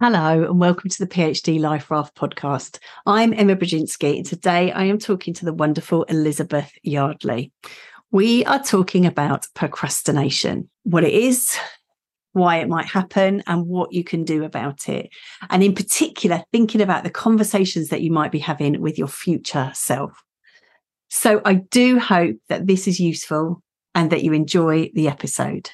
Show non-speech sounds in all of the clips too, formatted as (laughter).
Hello, and welcome to the PhD Life Raft podcast. I'm Emma Brzezinski, and today I am talking to the wonderful Elizabeth Yardley. We are talking about procrastination, what it is, why it might happen, and what you can do about it. And in particular, thinking about the conversations that you might be having with your future self. So I do hope that this is useful and that you enjoy the episode.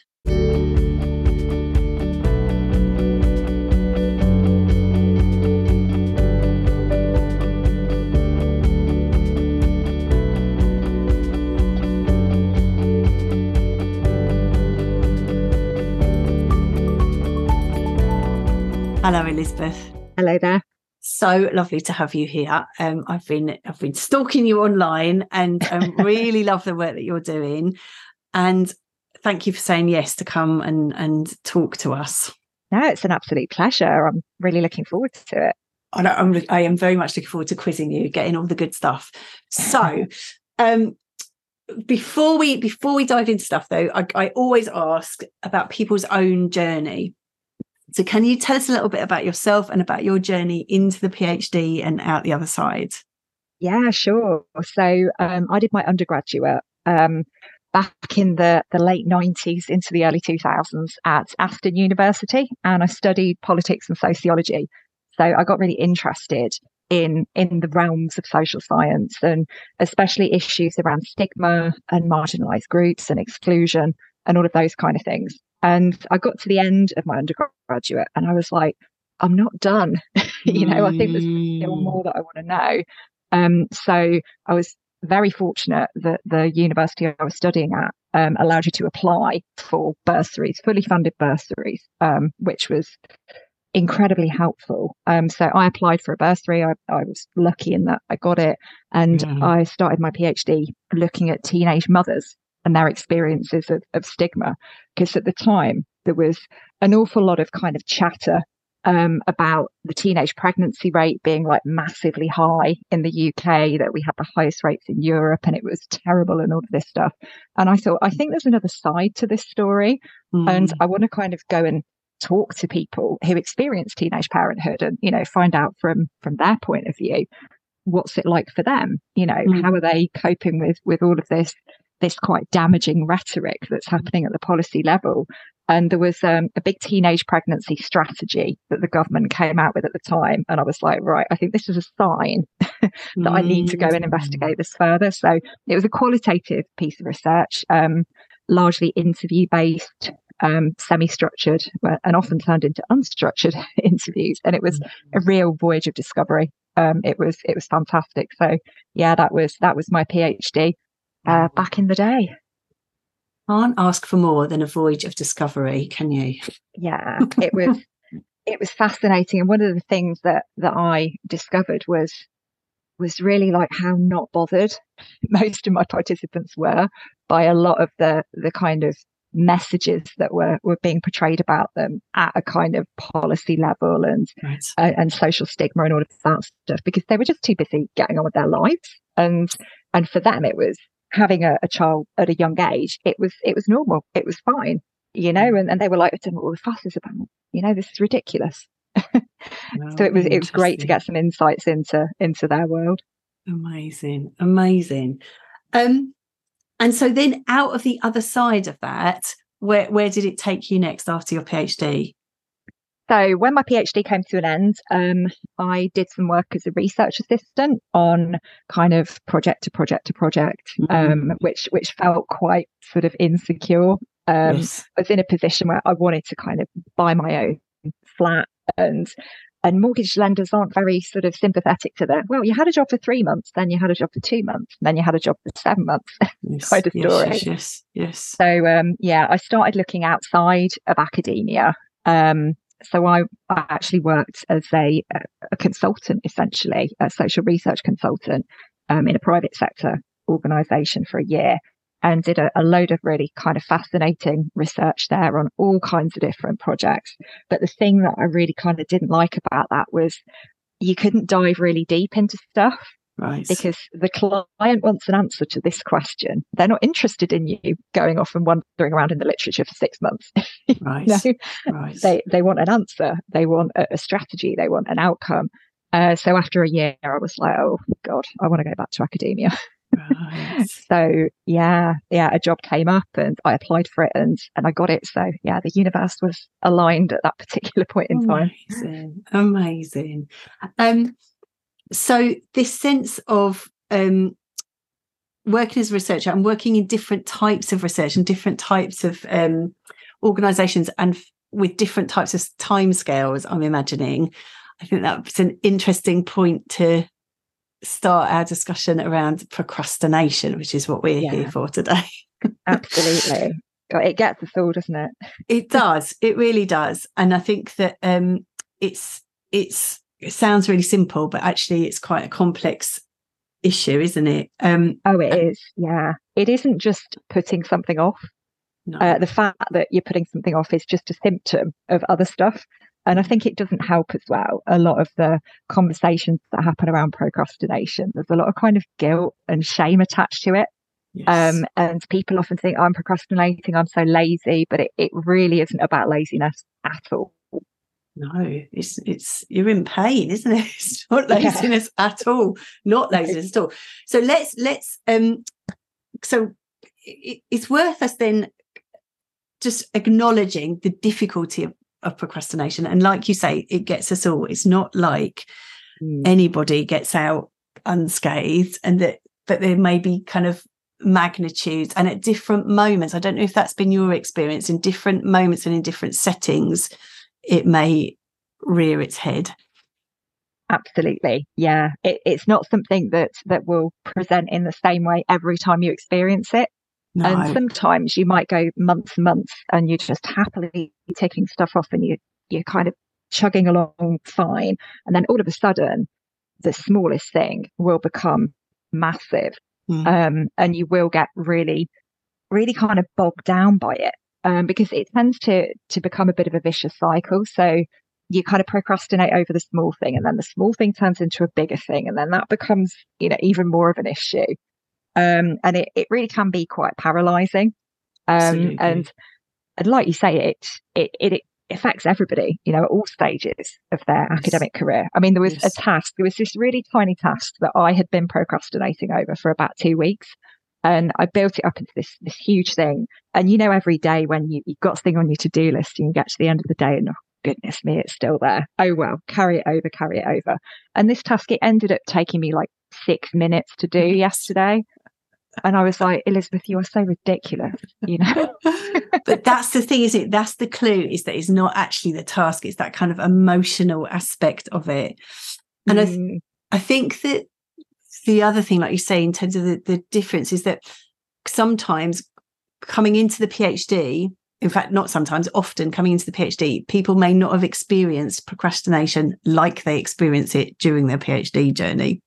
Hello, Elizabeth. Hello there. So lovely to have you here. Um, I've been I've been stalking you online and um, (laughs) really love the work that you're doing. And thank you for saying yes to come and and talk to us. No, it's an absolute pleasure. I'm really looking forward to it. I, I'm I am very much looking forward to quizzing you, getting all the good stuff. So, (laughs) um, before we before we dive into stuff though, I, I always ask about people's own journey so, can you tell us a little bit about yourself and about your journey into the PhD and out the other side? Yeah, sure. So, um, I did my undergraduate um, back in the, the late 90s into the early 2000s at Aston University, and I studied politics and sociology. So, I got really interested in in the realms of social science and especially issues around stigma and marginalized groups and exclusion and all of those kind of things and I got to the end of my undergraduate and I was like, I'm not done. (laughs) you know, I think there's still mm. more that I want to know. Um, so I was very fortunate that the university I was studying at um, allowed you to apply for bursaries, fully funded bursaries, um, which was incredibly helpful. Um, so I applied for a bursary. I, I, was lucky in that I got it. And mm. I started my PhD looking at teenage mothers and their experiences of, of stigma. Because at the time, there was an awful lot of kind of chatter um, about the teenage pregnancy rate being like massively high in the UK, that we had the highest rates in Europe, and it was terrible and all of this stuff. And I thought, I think there's another side to this story. Mm. And I want to kind of go and talk to people who experience teenage parenthood and, you know, find out from from their point of view what's it like for them you know mm. how are they coping with with all of this this quite damaging rhetoric that's happening at the policy level. And there was um, a big teenage pregnancy strategy that the government came out with at the time. And I was like, right, I think this is a sign (laughs) that mm. I need to go and investigate this further. So it was a qualitative piece of research, um, largely interview based, um, semi structured, and often turned into unstructured (laughs) interviews. And it was a mm. real voyage of discovery. Um, it was it was fantastic. So yeah, that was that was my PhD uh, back in the day. Can't ask for more than a voyage of discovery, can you? Yeah, (laughs) it was it was fascinating, and one of the things that that I discovered was was really like how not bothered (laughs) most of my participants were by a lot of the the kind of messages that were were being portrayed about them at a kind of policy level and right. uh, and social stigma and all of that stuff because they were just too busy getting on with their lives and and for them it was having a, a, child at a young age, it was it was normal. It was fine, you know. Mm. And, and they were like, I don't know what all the fuss is about. You know, this is ridiculous. (laughs) so it was it was great to get some insights into into their world. Amazing, amazing. Um, and so then out of the other side of that, where where did it take you next after your PhD? So when my PhD came to an end, um, I did some work as a research assistant on kind of project to project to project, mm-hmm. um, which which felt quite sort of insecure. Um, yes. I was in a position where I wanted to kind of buy my own flat and and mortgage lenders aren't very sort of sympathetic to that. Well, you had a job for three months, then you had a job for two months, then you had a job for seven months. (laughs) Yes, kind of story. Yes, yes, yes. So um, yeah, I started looking outside of academia. Um, so I, actually worked as a, a consultant, essentially, a social research consultant um, in a private sector organization for a year and did a, a, load of really kind of fascinating research there on all kinds of different projects. But the thing that I really kind of didn't like about that was you couldn't dive really deep into stuff Right. Because the client wants an answer to this question. They're not interested in you going off and wandering around in the literature for six months. Right. no, right. they they want an answer. They want a, a strategy. They want an outcome. Uh, so after a year, I was like, oh God, I want to go back to academia. (laughs) right. so yeah, yeah, a job came up and I applied for it and and I got it. So yeah, the universe was aligned at that particular (laughs) point in time. Amazing. Amazing. Um, so this sense of um working as a researcher and working in different types of research and different types of um organizations and f- with different types of timescales, I'm imagining. I think that's an interesting point to start our discussion around procrastination, which is what we're Yeah. here for today. Absolutely. God, It gets us all, doesn't it? It does. It really does. And I think that um it's it's it sounds really simple, but actually it's quite a complex issue, isn't it? Um Oh, it is. Yeah. It isn't just putting something off. no. Uh, the fact that you're putting something off is just a symptom of other stuff. And I think it doesn't help as well. A lot of the conversations that happen around procrastination, there's a lot of kind of guilt and shame attached to it. yes. Um, and people often think I'm procrastinating, I'm so lazy, but it, it really isn't about laziness at all. No, it's it's you're in pain, isn't it? (laughs) It's not Yeah. laziness at all. Not laziness at all. So let's let's um so it, it's worth us then just acknowledging the difficulty of, of procrastination. And like you say, it gets us all. It's not like anybody gets out unscathed and that but there may be kind of magnitudes and at different moments i don't know if that's been your experience in different moments and in different settings it may rear its head Absolutely. Yeah. It, it's not something that that will present in the same way every time you experience it. no And sometimes you might go months and months and you're just happily taking stuff off and you you're kind of chugging along fine. And then all of a sudden the smallest thing will become massive. Mm. Um, and you will get really, really kind of bogged down by it. Um, because it tends to to become a bit of a vicious cycle. So you kind of procrastinate over the small thing and then the small thing turns into a bigger thing and then that becomes you know even more of an issue um and it, it really can be quite paralyzing um and and like you say it it it affects everybody you know at all stages of their Yes. academic career i mean there was Yes. a task there was this really tiny task that i had been procrastinating over for about two weeks and I built it up into this this huge thing. And you know, every day when you you've got something on your to do list and you get to the end of the day and oh, goodness me, it's still there. Oh well, carry it over, carry it over. And this task it ended up taking me like six minutes to do (laughs) yesterday. And I was like, Elizabeth, you are so ridiculous, you know. (laughs) but that's the thing is it that's the clue is that it's not actually the task it's that kind of emotional aspect of it and I, th- Mm, I think that the other thing like you say in terms of the, the difference is that sometimes coming into the phd in fact not sometimes often coming into the phd people may not have experienced procrastination like they experience it during their phd journey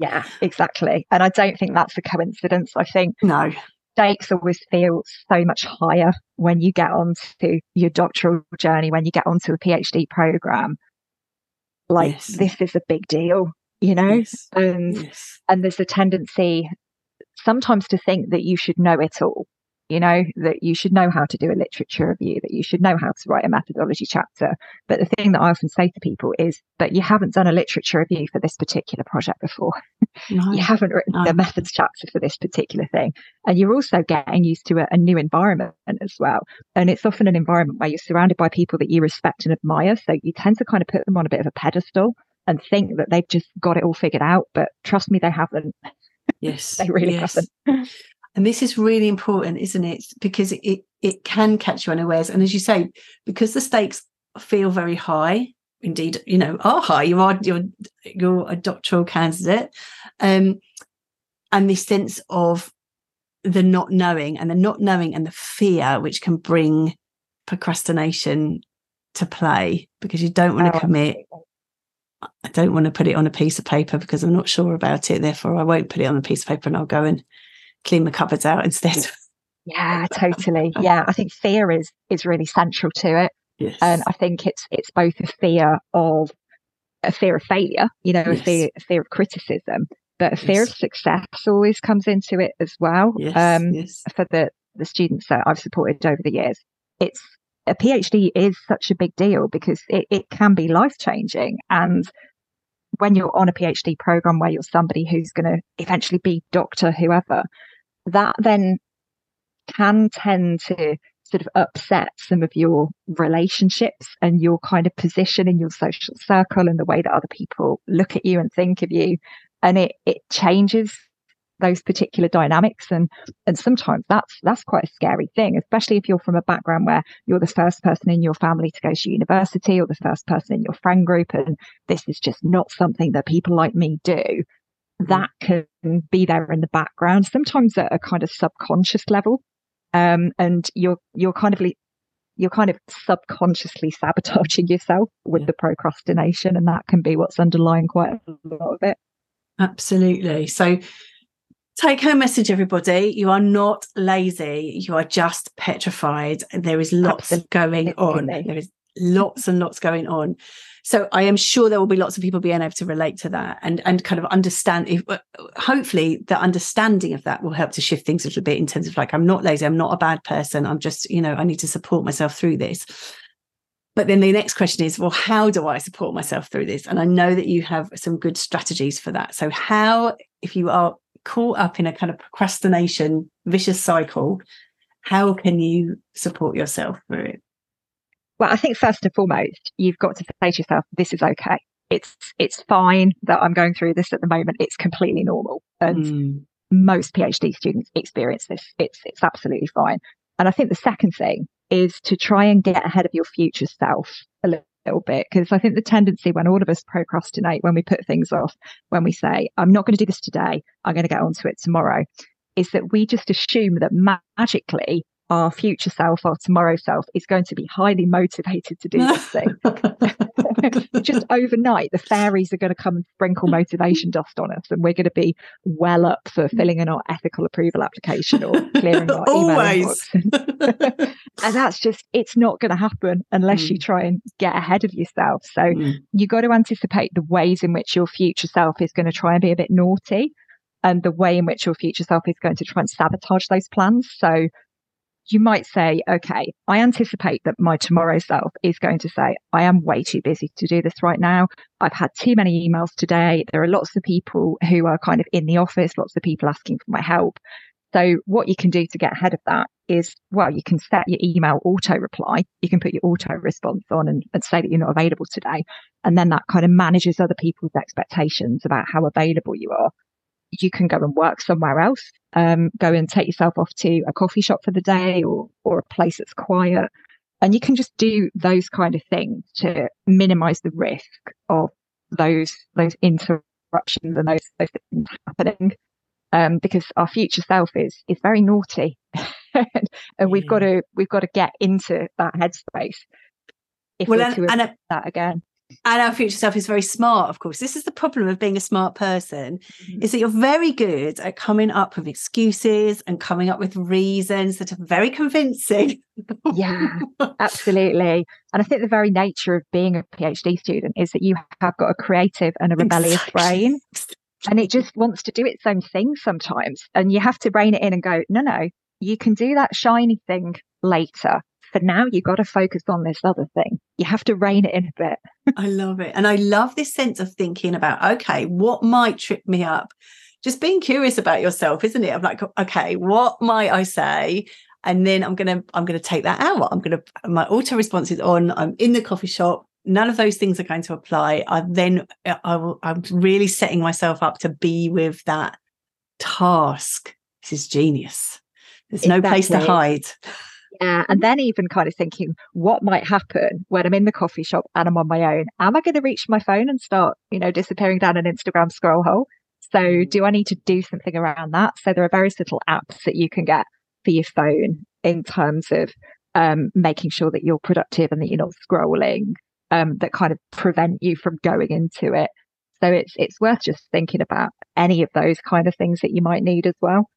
yeah, exactly. And I don't think that's a coincidence. I think no stakes always feel so much higher when you get onto your doctoral journey, when you get onto a PhD program. Like Yes. this is a big deal, you know? yes, And yes. and there's a tendency sometimes to think that you should know it all, you know, that you should know how to do a literature review, that you should know how to write a methodology chapter. But the thing that I often say to people is, but you haven't done a literature review for this particular project before. (laughs) No. You haven't written No. the methods chapter for this particular thing. And you're also getting used to a, a new environment as well. And it's often an environment where you're surrounded by people that you respect and admire. So you tend to kind of put them on a bit of a pedestal and think that they've just got it all figured out. But trust me, they haven't. (laughs) yes They really yes. haven't. And this is really important, isn't it? Because it it can catch you unawares. And as you say, because the stakes feel very high, indeed, you know, are high. You are you're you're a doctoral candidate. Um, and this sense of the not knowing and the not knowing and the fear which can bring procrastination to play because you don't want to Oh, commit absolutely. I don't want to put it on a piece of paper because I'm not sure about it. Therefore, I won't put it on a piece of paper and I'll go and clean the cupboards out instead. Yeah, (laughs) totally. Yeah, I think fear is is really central to it. yes. and I think it's it's both a fear of a fear of failure, you know, a fear a fear of criticism, but a fear yes. of success always comes into it as well. Yes, um, yes. For the, the students that I've supported over the years, it's a PhD is such a big deal because it, it can be life changing. And when you're on a PhD program where you're somebody who's going to eventually be doctor, whoever, that then can tend to sort of upset some of your relationships and your kind of position in your social circle and the way that other people look at you and think of you. And it, it changes those particular dynamics. And and sometimes that's that's quite a scary thing especially if you're from a background where you're the first person in your family to go to university or the first person in your friend group and this is just not something that people like me do. Mm. that can be there in the background sometimes at a kind of subconscious level. Um, and you're you're kind of you're kind of subconsciously sabotaging yourself with the procrastination and that can be what's underlying quite a lot of it. Absolutely. So take home message everybody. You are not lazy. You are just petrified. There is lots absolutely. going on. There is lots and lots going on. So i am sure there will be lots of people being able to relate to that and and kind of understand if uh, hopefully the understanding of that will help to shift things a little bit in terms of like i'm not lazy. I'm not a bad person. I'm just you know i need to support myself through this. But then the next question is well how do i support myself through this? And i know that you have some good strategies for that. So how if you are caught up in a kind of procrastination vicious cycle how can you support yourself through it well, I think first and foremost, you've got to say to yourself, this is okay. It's it's fine that I'm going through this at the moment. It's completely normal. And mm. most PhD students experience this. It's it's absolutely fine. And I think the second thing is to try and get ahead of your future self a little, little bit. Because I think the tendency when all of us procrastinate, when we put things off, when we say, I'm not going to do this today, I'm going to get onto it tomorrow, is that we just assume that magically our future self, our tomorrow self is going to be highly motivated to do (laughs) this thing. (laughs) Just overnight, the fairies are going to come and sprinkle motivation dust on us, and we're going to be well up for filling in our ethical approval application or clearing our email inbox. (laughs) and that's just, it's not going to happen unless mm. you try and get ahead of yourself. So mm. you got to anticipate the ways in which your future self is going to try and be a bit naughty and the way in which your future self is going to try and sabotage those plans. So you might say, okay, I anticipate that my tomorrow self is going to say, I am way too busy to do this right now. I've had too many emails today. There are lots of people who are kind of in the office, lots of people asking for my help. So what you can do to get ahead of that is, well, you can set your email auto reply. You can put your auto response on and, and say that you're not available today. And then that kind of manages other people's expectations about how available you are you can go and work somewhere else, um, go and take yourself off to a coffee shop for the day or, or a place that's quiet. And you can just do those kind of things to minimize the risk of those, those interruptions and those, those things happening. Um, because our future self is, is very naughty. (laughs) And we've got to, we've got to get into that headspace if well, we're to and, that again. and our future self is very smart of course. This is the problem of being a smart person mm-hmm. is that you're very good at coming up with excuses and coming up with reasons that are very convincing. Yeah (laughs) absolutely. And i think the very nature of being a phd student is that you have got a creative and a rebellious exactly. brain (laughs) and it just wants to do its own thing sometimes and you have to rein it in and go no no you can do that shiny thing later for now, you've got to focus on this other thing. You have to rein it in a bit. I love it. And I love this sense of thinking about, okay, what might trip me up? Just being curious about yourself, isn't it? I'm like, okay, what might I say? And then I'm gonna, I'm gonna take that out. I'm gonna my auto response is on, I'm in the coffee shop. None of those things are going to apply. I then I will I'm really setting myself up to be with that task. This is genius. There's exactly. no place to hide. Uh, and then even kind of thinking, what might happen when I'm in the coffee shop and I'm on my own? Am I going to reach my phone and start, you know, disappearing down an Instagram scroll hole? So mm. do I need to do something around that? So there are various little apps that you can get for your phone in terms of um, making sure that you're productive and that you're not scrolling um, that kind of prevent you from going into it. So it's it's worth just thinking about any of those kind of things that you might need as well.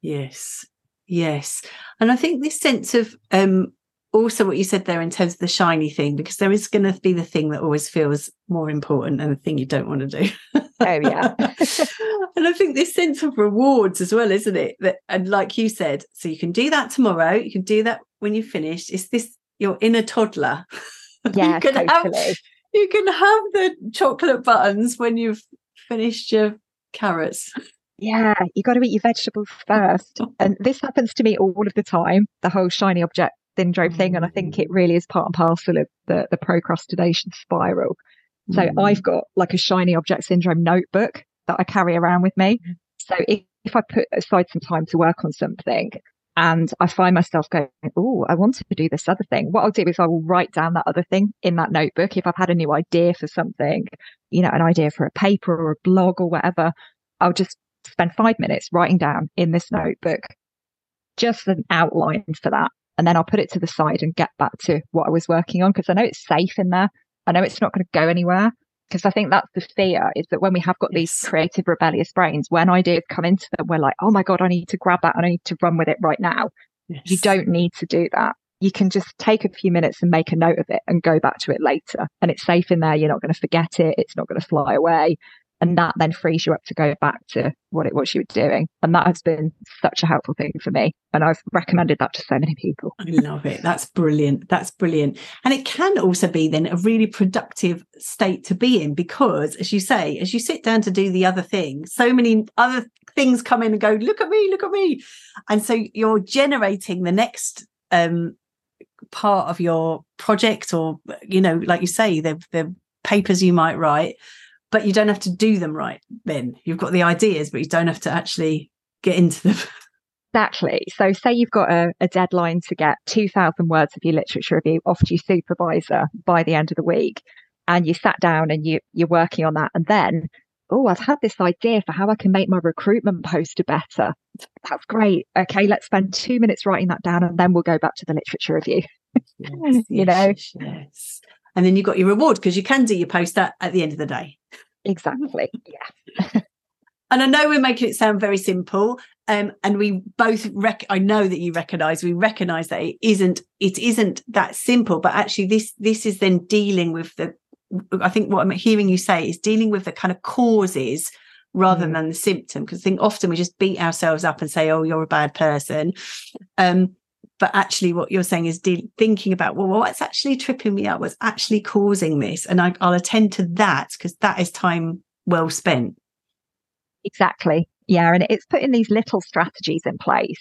Yes, Yes. And I think this sense of um, also what you said there in terms of the shiny thing, because there is going to be the thing that always feels more important and the thing you don't want to do. oh yeah. (laughs) and I think this sense of rewards as well, isn't it? That and like you said, so you can do that tomorrow. You can do that when you're finished. It's this your inner toddler. Yeah, you can totally. have you can have the chocolate buttons when you've finished your carrots. Yeah, you got to eat your vegetables first. (laughs) And this happens to me all of the time, the whole shiny object syndrome thing. And I think it really is part and parcel of the, the procrastination spiral. So Mm. I've got like a shiny object syndrome notebook that I carry around with me. So if, if I put aside some time to work on something and I find myself going, Oh, I wanted to do this other thing, what I'll do is I will write down that other thing in that notebook. If I've had a new idea for something, you know, an idea for a paper or a blog or whatever, I'll just spend five minutes writing down in this notebook just an outline for that. And then I'll put it to the side and get back to what I was working on because I know it's safe in there. I know it's not going to go anywhere because I think that's the fear is that when we have got these creative, rebellious brains, when ideas come into them, we're like, oh my God, I need to grab that and I need to run with it right now. You don't need to do that. You can just take a few minutes and make a note of it and go back to it later. And it's safe in there. You're not going to forget it. It's not going to fly away. And that then frees you up to go back to what it was you were doing. And that has been such a helpful thing for me. And I've recommended that to so many people. I love it. That's brilliant. That's brilliant. And it can also be then a really productive state to be in because, as you say, as you sit down to do the other thing, so many other things come in and go, look at me, look at me. And so you're generating the next um, part of your project or, you know, like you say, the, the papers you might write, but you don't have to do them right then. You've got the ideas, but you don't have to actually get into them. (laughs) Exactly. So, say you've got a, a deadline to get 2,000 words of your literature review off to your supervisor by the end of the week, and you sat down and you, you're working on that. And then, oh, I've had this idea for how I can make my recruitment poster better. That's great. Okay, let's spend two minutes writing that down, and then we'll go back to the literature review. Yes, (laughs) You know? yes, yes. And then you've got your reward because you can do your poster at the end of the day. Exactly. Yeah. (laughs) And I know we're making it sound very simple. Um, and we both rec- I know that you recognize, we recognize that it isn't, it isn't that simple, but actually this, this is then dealing with the, I think what I'm hearing you say is dealing with the kind of causes rather Mm. than the symptom. Because I think often we just beat ourselves up and say, oh, you're a bad person. Um, but actually what you're saying is de- thinking about well what's actually tripping me up what's actually causing this and I, i'll attend to that because that is time well spent Exactly. Yeah. And it's putting these little strategies in place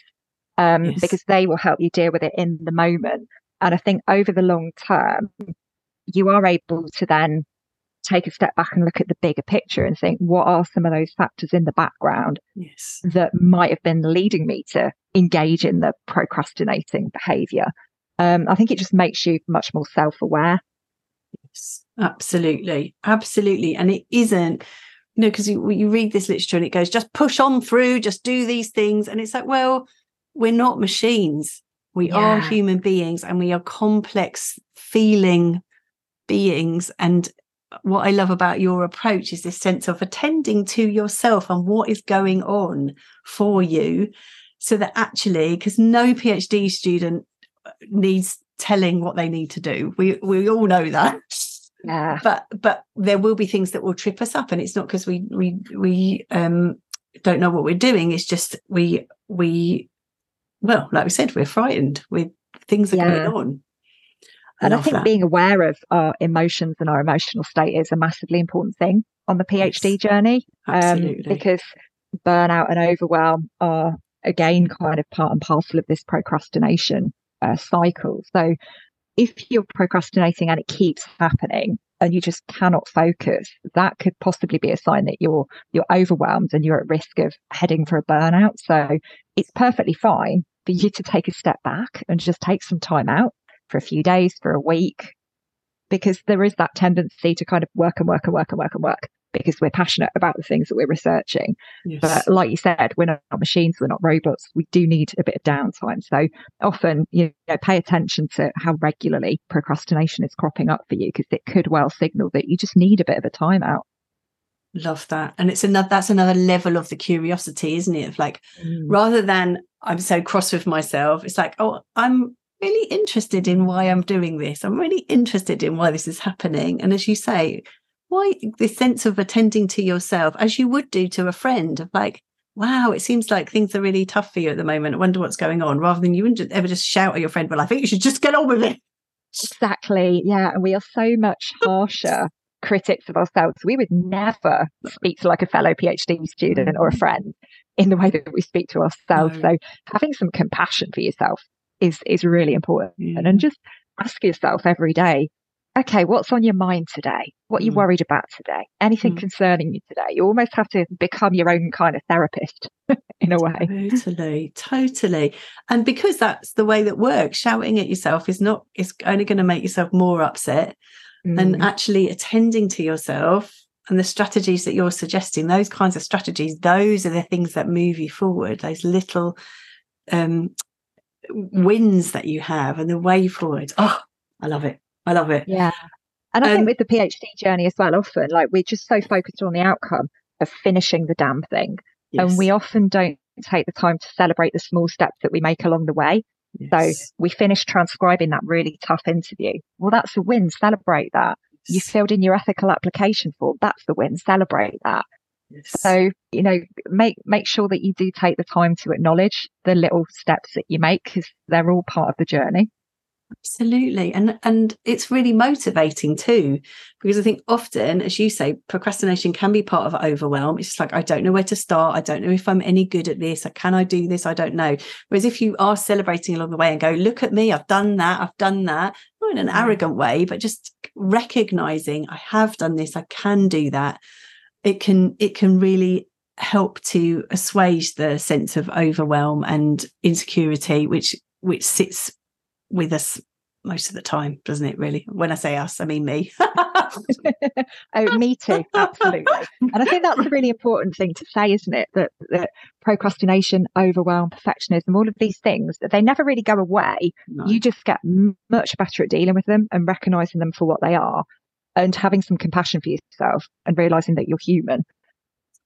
um, Yes. because they will help you deal with it in the moment. And I think over the long term, you are able to then take a step back and look at the bigger picture and think, what are some of those factors in the background yes. that might have been leading me to engage in the procrastinating behavior? Um, I think it just makes you much more self aware. yes absolutely. Absolutely. And it isn't you know because you, you read this literature and it goes just push on through just do these things. And it's like well we're not machines. We are human beings and we are complex feeling beings and what I love about your approach is this sense of attending to yourself and what is going on for you so that actually because no PhD student uh, needs telling what they need to do. We we all know that. Yeah. but but there will be things that will trip us up and it's not because we we we um don't know what we're doing. It's just we we well like we said we're frightened. With things are Yeah. going on And I think that. being aware of our emotions and our emotional state is a massively important thing on the PhD Yes, journey. Um, because burnout and overwhelm are, again, kind of part and parcel of this procrastination uh, cycle. So if you're procrastinating and it keeps happening and you just cannot focus, that could possibly be a sign that you're you're overwhelmed and you're at risk of heading for a burnout. So it's perfectly fine for you to take a step back and just take some time out for a few days, for a week, because there is that tendency to kind of work and work and work and work and work because we're passionate about the things that we're researching. yes. But like you said, we're not machines, we're not robots. We do need a bit of downtime. So often, you know, pay attention to how regularly procrastination is cropping up for you because it could well signal that you just need a bit of a time out. love that and it's another that's another level of the curiosity isn't it of like mm. rather than i'm so cross with myself it's like oh i'm really interested in why i'm doing this i'm really interested in why this is happening and as you say why this sense of attending to yourself as you would do to a friend of like, wow, it seems like things are really tough for you at the moment. I wonder what's going on, rather than you wouldn't ever just shout at your friend, well, I think you should just get on with it. Exactly. Yeah. And we are so much harsher critics of ourselves. We would never speak to like a fellow PhD student or a mm-hmm. friend in the way that we speak to ourselves. No. So having some compassion for yourself is is really important. Yeah. And just ask yourself every day, okay, what's on your mind today? What are you mm. worried about today? Anything mm. concerning you today? You almost have to become your own kind of therapist (laughs) in a way. Totally, totally. And because that's the way that works, shouting at yourself is not, is only going to make yourself more upset. Mm. And actually attending to yourself and the strategies that you're suggesting, those kinds of strategies, those are the things that move you forward, those little um, wins that you have and the way forward. Oh, I love it. I love it. Yeah. And I um, think with the PhD journey as well, often like we're just so focused on the outcome of finishing the damn thing. Yes. And we often don't take the time to celebrate the small steps that we make along the way. Yes. So we finish transcribing that really tough interview. Well, that's a win. Celebrate that. Yes. You filled in your ethical application form. That's the win. Celebrate that. So, you know, make make sure that you do take the time to acknowledge the little steps that you make because they're all part of the journey. Absolutely. And and it's really motivating too, because I think often, as you say, procrastination can be part of overwhelm. It's just like, I don't know where to start. I don't know if I'm any good at this. Can I do this? I don't know. Whereas if you are celebrating along the way and go, look at me, I've done that, I've done that, not in an mm. arrogant way, but just recognizing I have done this, I can do that. It can it can really help to assuage the sense of overwhelm and insecurity, which which sits with us most of the time, doesn't it? Really, when I say us, I mean me. (laughs) oh, me too, absolutely. And I think that's a really important thing to say, isn't it? That, that procrastination, overwhelm, perfectionism, all of these things, they never really go away. No. You just get much better at dealing with them and recognizing them for what they are, and having some compassion for yourself and realizing that you're human.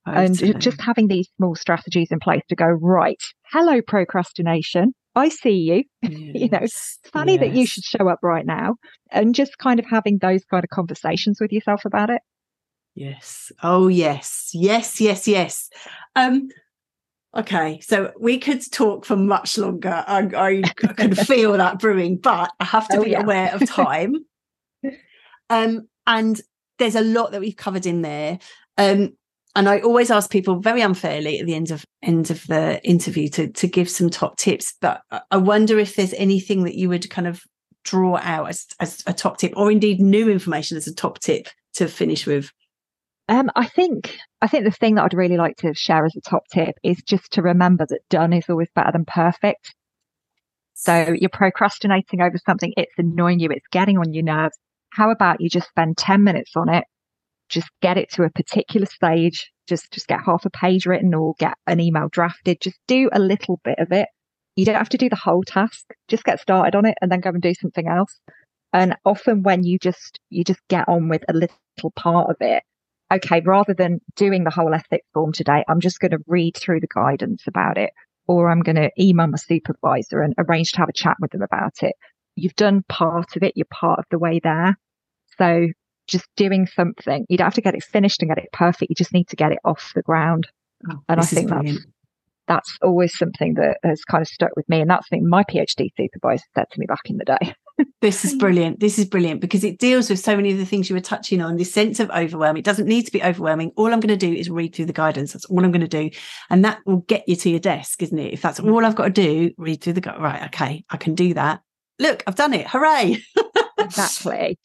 And just having these small strategies in place to go, right, hello, procrastination I see you. Yes. (laughs) you know, it's funny yes. that you should show up right now and just kind of having those kind of conversations with yourself about it. Yes. Oh, yes. Yes, yes, yes. Um, okay. So we could talk for much longer. I, I can (laughs) feel that brewing, but I have to oh, be yeah. aware of time. (laughs) um, and there's a lot that we've covered in there. Um, and I always ask people very unfairly at the end of end of the interview to to give some top tips. But I wonder if there's anything that you would kind of draw out as, as a top tip, or indeed new information as a top tip to finish with. Um, I think I think the thing that I'd really like to share as a top tip is just to remember that done is always better than perfect. So you're procrastinating over something, it's annoying you, it's getting on your nerves. How about you just spend 10 minutes on it? Just get it to a particular stage. Just just get half a page written or get an email drafted. Just do a little bit of it. You don't have to do the whole task. Just get started on it and then go and do something else. And often when you just you just get on with a little part of it okay rather than doing the whole ethics form today i'm just going to read through the guidance about it. Or i'm going to email my supervisor and arrange to have a chat with them about it. You've done part of it. You're part of the way there so just doing something. You don't have to get it finished and get it perfect. You just need to get it off the ground. Oh, and I think that's that's always something that has kind of stuck with me. And that's something my PhD supervisor said to me back in the day. (laughs) this is brilliant. This is brilliant because it deals with so many of the things you were touching on. This sense of overwhelm. It doesn't need to be overwhelming. All I'm going to do is read through the guidance. That's all I'm going to do, and that will get you to your desk, isn't it? If that's mm. all I've got to do, read through the gu- right. Okay, I can do that. Look, I've done it. Hooray! (laughs) exactly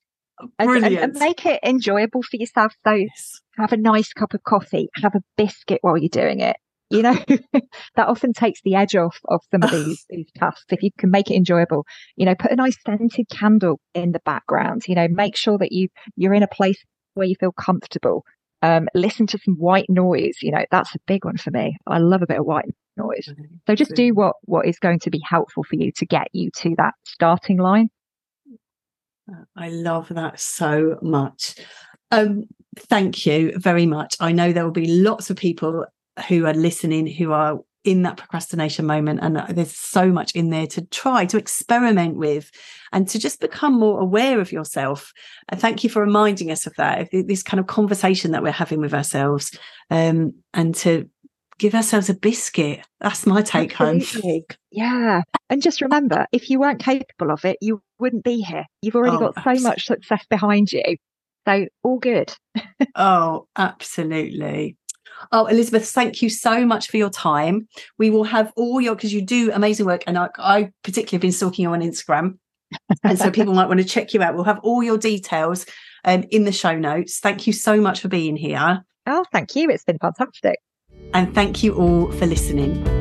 and, and, and, make it enjoyable for yourself. So yes. have a nice cup of coffee, have a biscuit while you're doing it. You know, (laughs) that often takes the edge off of some of these, (sighs) these tasks. If you can make it enjoyable, you know, put a nice scented candle in the background, you know, make sure that you, you're in a place where you feel comfortable. Um, listen to some white noise. You know, that's a big one for me. I love a bit of white noise. So just do what, what is going to be helpful for you to get you to that starting line. I love that so much. Um, thank you very much. I know there will be lots of people who are listening who are in that procrastination moment. And there's so much in there to try to experiment with and to just become more aware of yourself. And thank you for reminding us of that, this kind of conversation that we're having with ourselves, um, and to give ourselves a biscuit. That's my take home. Yeah. And just remember, if you weren't capable of it, you wouldn't be here. You've already oh, got so absolutely. much success behind you. So all good. (laughs) oh, absolutely. Oh, Elizabeth, thank you so much for your time. We will have all your because you do amazing work, and I, I particularly have been stalking you on Instagram, and so people might want to check you out. We'll have all your details um, in the show notes. Thank you so much for being here. Oh, thank you. It's been fantastic. And thank you all for listening.